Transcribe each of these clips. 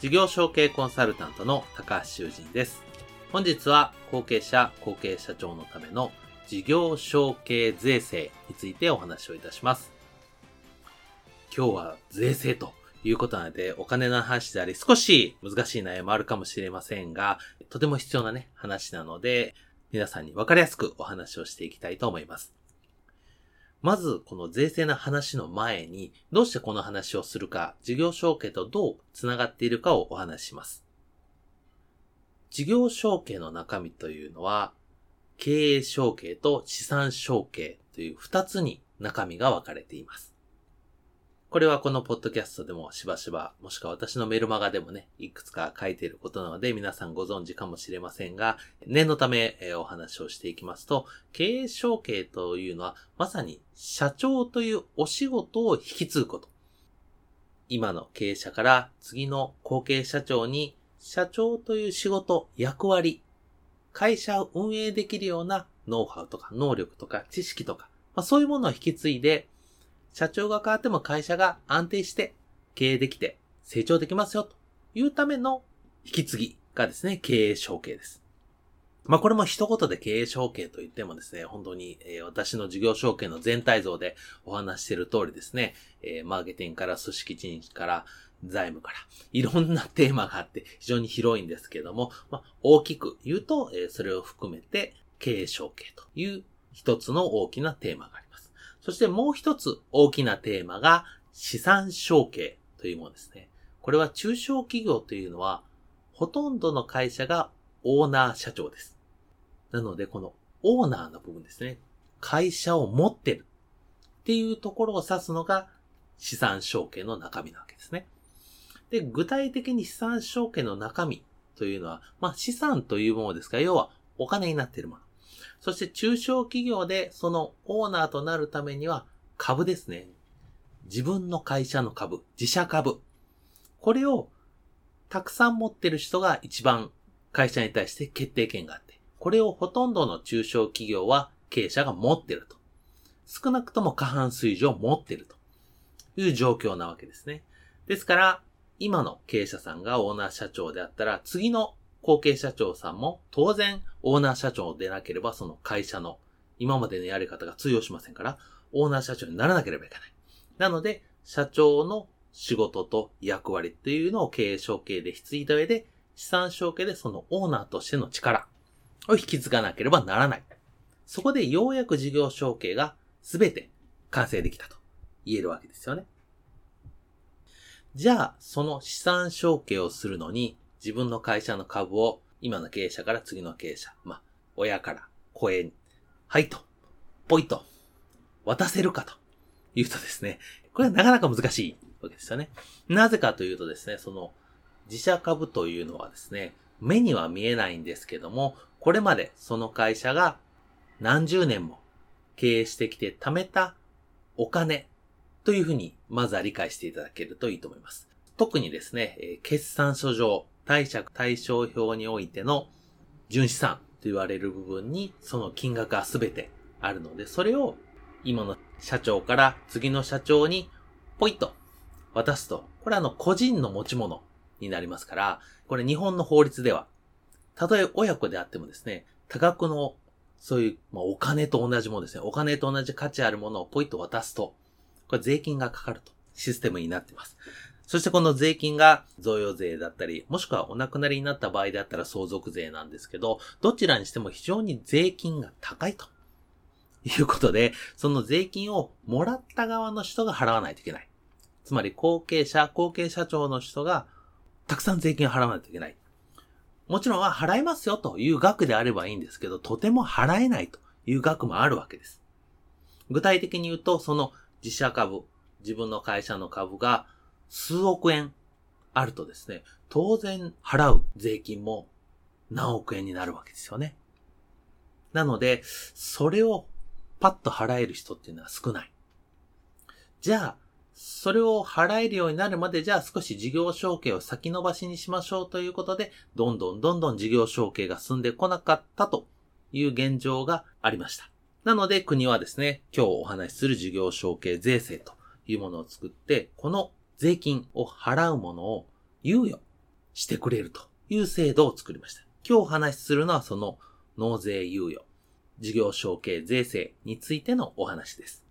事業承継コンサルタントの高橋修人です。本日は後継者、後継社長のための事業承継税制についてお話をいたします。今日は税制ということなので、お金の話であり、少し難しい内容もあるかもしれませんが、とても必要なね、話なので、皆さんに分かりやすくお話をしていきたいと思います。まず、この税制の話の前に、どうしてこの話をするか、事業承継とどう繋がっているかをお話しします。事業承継の中身というのは、経営承継と資産承継という二つに中身が分かれています。これはこのポッドキャストでもしばしば、もしくは私のメルマガでもね、いくつか書いていることなので皆さんご存知かもしれませんが、念のため、えお話をしていきますと、経営承継というのはまさに社長というお仕事を引き継ぐこと。今の経営者から次の後継社長に社長という仕事、役割、会社を運営できるようなノウハウとか能力とか知識とか、まあ、そういうものを引き継いで社長が変わっても会社が安定して経営できて成長できますよというための引き継ぎがですね、経営承継です。まあこれも一言で経営承継と言ってもですね、本当に、えー、私の事業承継の全体像でお話している通りですね、えー、マーケティングから組織人事から財務から、いろんなテーマがあって非常に広いんですけども、まあ大きく言うと、えー、それを含めて経営承継という一つの大きなテーマがあります。そしてもう一つ大きなテーマが資産承継というものですね。これは中小企業というのは、ほとんどの会社がオーナー社長です。なので、このオーナーの部分ですね。会社を持ってるっていうところを指すのが資産承継の中身なわけですね。で、具体的に資産承継の中身というのは、まあ資産というものですが、要はお金になっているもの。そして中小企業でそのオーナーとなるためには株ですね。自分の会社の株、自社株。これをたくさん持ってる人が一番会社に対して決定権があって、これをほとんどの中小企業は経営者が持ってると。少なくとも過半数以上持ってるという状況なわけですね。ですから、今の経営者さんがオーナー社長であったら、次の後継社長さんも当然オーナー社長でなければその会社の今までのやり方が通用しませんから、オーナー社長にならなければいけない。なので、社長の仕事と役割っていうのを経営承継で引き継いだ上で、資産承継でそのオーナーとしての力を引き継がなければならない。そこでようやく事業承継が全て完成できたと言えるわけですよね。じゃあ、その資産承継をするのに、自分の会社の株を今の経営者から次の経営者、まあ、親から声に、はいと、ポイと、渡せるかと言うとですね、これはなかなか難しいわけですよね。なぜかというとですね、その自社株というのはですね、目には見えないんですけども、これまでその会社が何十年も経営してきて貯めたお金というふうにまずは理解していただけるといいと思います。特にですね、決算書上、貸借対照表においての純資産と言われる部分にその金額が全てあるので、それを今の社長から次の社長にポイッと渡すと、これはあの個人の持ち物になりますから、これ日本の法律では、たとえ親子であってもですね、多額のそういう、まあ、お金と同じものですね、お金と同じ価値あるものをポイッと渡すと、これ税金がかかるとシステムになっています。そしてこの税金が贈与税だったり、もしくはお亡くなりになった場合であったら相続税なんですけど、どちらにしても非常に税金が高いと。いうことで、その税金をもらった側の人が払わないといけない。つまり後継者、後継社長の人がたくさん税金を払わないといけない。もちろんは払いますよという額であればいいんですけど、とても払えないという額もあるわけです。具体的に言うと、その自社株、自分の会社の株が数億円あるとですね、当然払う税金も何億円になるわけですよね。なので、それをパッと払える人っていうのは少ない。じゃあ、それを払えるようになるまで、じゃあ少し事業承継を先延ばしにしましょうということで、どんどんどんどん事業承継が進んでこなかったという現状がありました。なので国はですね、今日お話しする事業承継税制というものを作って、この税金を払うものを猶予してくれるという制度を作りました。今日お話しするのはその納税猶予、事業承継税制についてのお話です。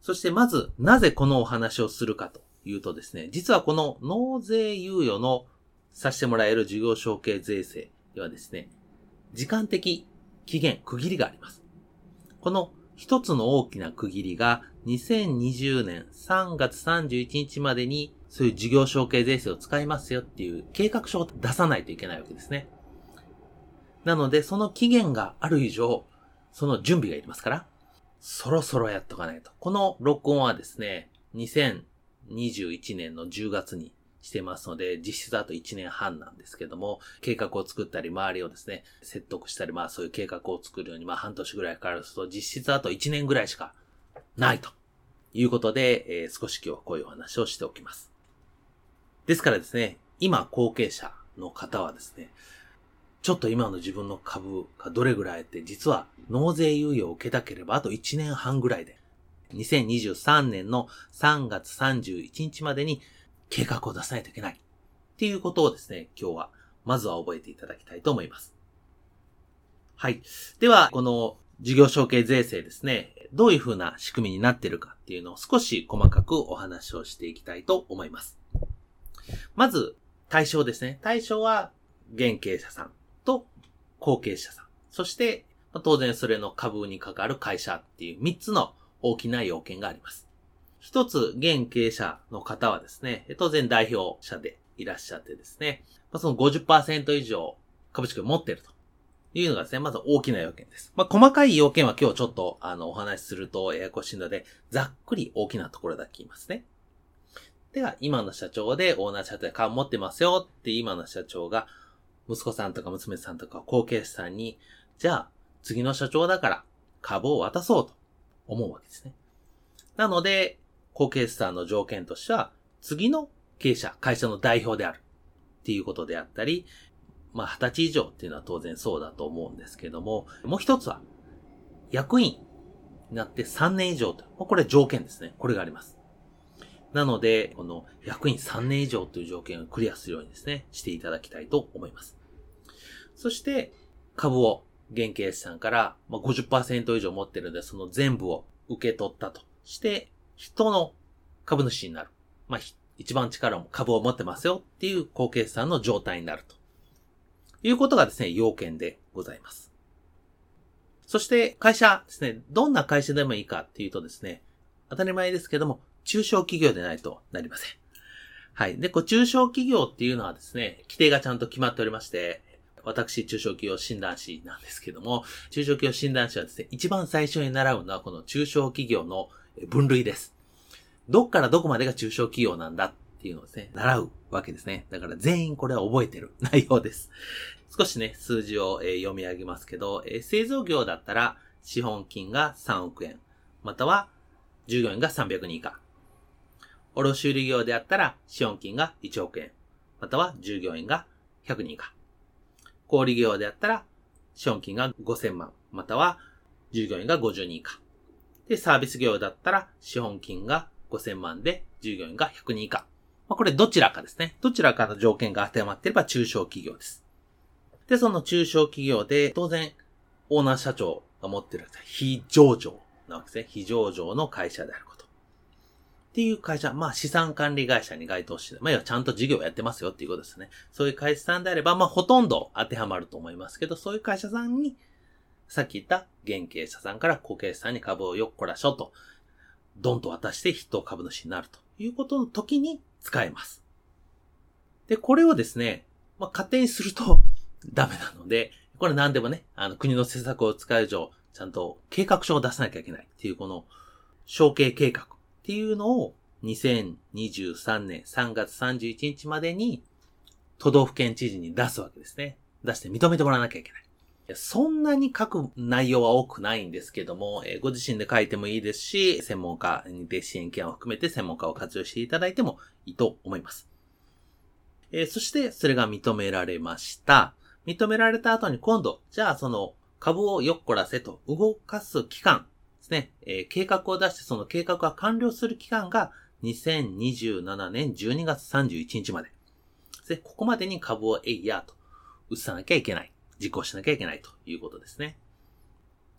そしてまず、なぜこのお話をするかというとですね、実はこの納税猶予のさせてもらえる事業承継税制ではですね、時間的期限、区切りがあります。この一つの大きな区切りが2020年3月31日までにそういう事業承継税制を使いますよっていう計画書を出さないといけないわけですね。なので、その期限がある以上、その準備がいりますから、そろそろやっとかないと。この録音はですね、2021年の10月にしてますので、実質あと1年半なんですけども、計画を作ったり、周りをですね、説得したり、まあそういう計画を作るように、まあ半年ぐらいかかると、実質あと1年ぐらいしかないということで、えー、少し今日はこういうお話をしておきます。ですからですね、今後継者の方はですね、ちょっと今の自分の株がどれぐらいって、実は納税猶予を受けたければあと1年半ぐらいで、2023年の3月31日までに計画を出さないといけない。っていうことをですね、今日はまずは覚えていただきたいと思います。はい。では、この事業承継税制ですね、どういうふうな仕組みになってるかっていうのを少し細かくお話をしていきたいと思います。まず、対象ですね。対象は、現経者さん。と後継者さん。そして、当然それの株に関わる会社っていう3つの大きな要件があります。一つ、現経者の方はですね、当然代表者でいらっしゃってですね、その50%以上株式を持っているというのがですね、まず大きな要件です。まあ、細かい要件は今日ちょっとあのお話しするとややこしいので、ざっくり大きなところだけ言いますね。では、今の社長でオーナー社長で株持ってますよって今の社長が息子さんとか娘さんとか後継者さんに、じゃあ次の社長だから株を渡そうと思うわけですね。なので、後継者さんの条件としては、次の経営者、会社の代表であるっていうことであったり、まあ、二十歳以上っていうのは当然そうだと思うんですけども、もう一つは、役員になって3年以上と。これ条件ですね。これがあります。なので、この役員3年以上という条件をクリアするようにですね、していただきたいと思います。そして、株を現経営者さんから50%以上持ってるので、その全部を受け取ったとして、人の株主になる。まあ、一番力も株を持ってますよっていう後継者さんの状態になると。いうことがですね、要件でございます。そして会社ですね、どんな会社でもいいかっていうとですね、当たり前ですけども、中小企業でないとなりません。はい。で、こう、中小企業っていうのはですね、規定がちゃんと決まっておりまして、私、中小企業診断士なんですけども、中小企業診断士はですね、一番最初に習うのはこの中小企業の分類です。どっからどこまでが中小企業なんだっっていうのをですね、習うわけですね。だから全員これは覚えてる 内容です。少しね、数字を、え読み上げますけど、え製造業だったら資本金が3億円、または従業員が300人以下。卸売業であったら資本金が1億円、または従業員が100人以下。小売業であったら、資本金が5000万、または従業員が50人以下。で、サービス業だったら、資本金が5000万で、従業員が100人以下。まあ、これどちらかですね。どちらかの条件が当てはまっていれば中小企業です。で、その中小企業で、当然、オーナー社長が持っている非上場なわけですね。非上場の会社であること。っていう会社、まあ資産管理会社に該当して、まあ要はちゃんと事業をやってますよっていうことですね。そういう会社さんであれば、まあほとんど当てはまると思いますけど、そういう会社さんに、さっき言った現経営者さんから後継者さんに株をよっこらしょと、ドンと渡して筆頭株主になるということの時に使えます。で、これをですね、まあ勝手にすると ダメなので、これ何でもね、あの国の施策を使う以上、ちゃんと計画書を出さなきゃいけないっていうこの、承継計画っていうのを2023年3月31日までに都道府県知事に出すわけですね。出して認めてもらわなきゃいけない。そんなに書く内容は多くないんですけども、えご自身で書いてもいいですし、専門家で支援機関を含めて専門家を活用していただいてもいいと思います。えそして、それが認められました。認められた後に今度、じゃあその株をよっこらせと動かす期間ですね、え計画を出してその計画が完了する期間が2027年12月31日まで。で、ここまでに株をえいやと、移さなきゃいけない。実行しなきゃいけないということですね。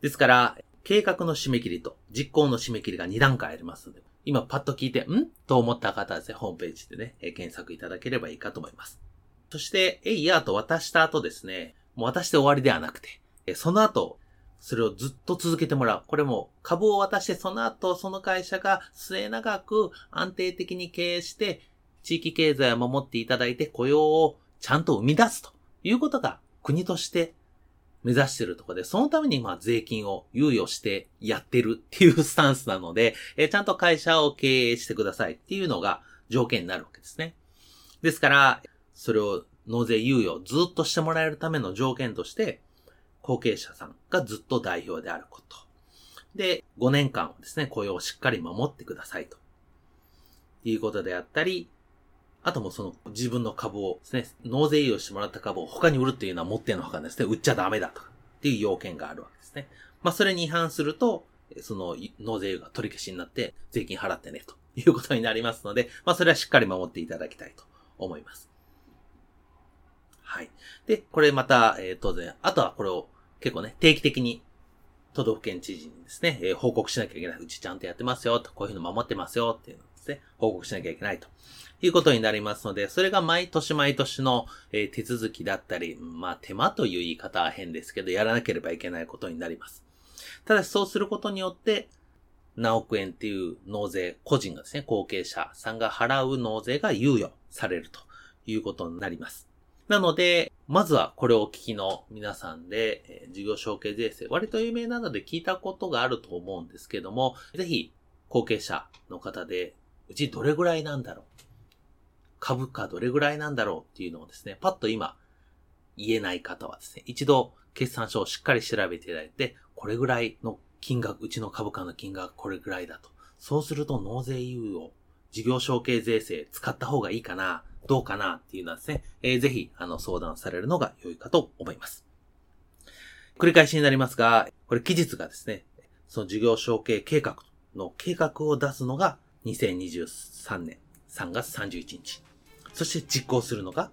ですから、計画の締め切りと実行の締め切りが2段階ありますので、今パッと聞いて、ん？と思った方はですね、ホームページでね、検索いただければいいかと思います。そして、えいやーと渡した後ですね、もう渡して終わりではなくて、その後、それをずっと続けてもらう。これも株を渡してその後、その会社が末長く安定的に経営して、地域経済を守っていただいて雇用をちゃんと生み出すということが国として目指してるとこで、そのためにまあ税金を猶予してやってるっていうスタンスなので、えちゃんと会社を経営してくださいっていうのが条件になるわけですね。ですから、それを納税猶予ずっとしてもらえるための条件として、後継者さんがずっと代表であること。で、5年間はですね、雇用をしっかり守ってくださいと。いうことであったり、あともその自分の株をですね、納税用してもらった株を他に売るっていうのは持ってのほかですね、売っちゃダメだとかっていう要件があるわけですね。まあそれに違反すると、その納税が取り消しになって税金払ってねということになりますので、まあそれはしっかり守っていただきたいと思います。はい。で、これまた、えー、当然、あとはこれを結構ね、定期的に都道府県知事にですね、えー、報告しなきゃいけない。うちちゃんとやってますよ、と、こういうの守ってますよ、っていうのですね、報告しなきゃいけないと。いうことになりますので、それが毎年毎年の、え、手続きだったり、まあ手間という言い方は変ですけど、やらなければいけないことになります。ただしそうすることによって、何億円っていう納税、個人がですね、後継者さんが払う納税が猶予されるということになります。なので、まずはこれをお聞きの皆さんで、え、事業承継税制、割と有名なので聞いたことがあると思うんですけども、ぜひ、後継者の方で、うちどれぐらいなんだろう？株価どれぐらいなんだろうっていうのをですね、パッと今言えない方はですね、一度決算書をしっかり調べていただいて、これぐらいの金額、うちの株価の金額これぐらいだと。そうすると納税猶予、事業承継税制使った方がいいかな、どうかなっていうのはですね、えー、ぜひあの相談されるのが良いかと思います。繰り返しになりますが、これ期日がですね、その事業承継計画の計画を出すのが2023年3月31日。そして実行するのが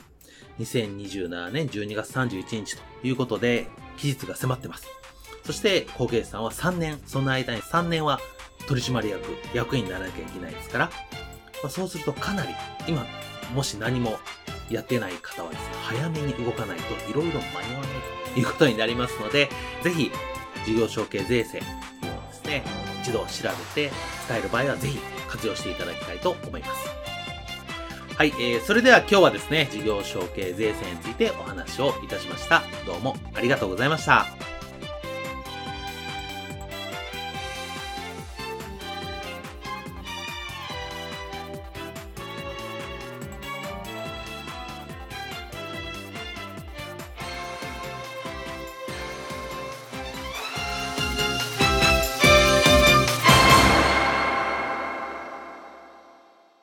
2027年12月31日ということで、期日が迫ってます。そして、後継さんは3年、その間に3年は取締役、役員にならなきゃいけないですから、まあ、そうするとかなり、今、もし何もやってない方はですね、早めに動かないといろいろ間に合わないということになりますので、ぜひ、事業承継税制をですね、一度調べて使える場合はぜひ活用していただきたいと思います。はい、えー、それでは今日はですね、事業承継税制についてお話をいたしました。どうもありがとうございました。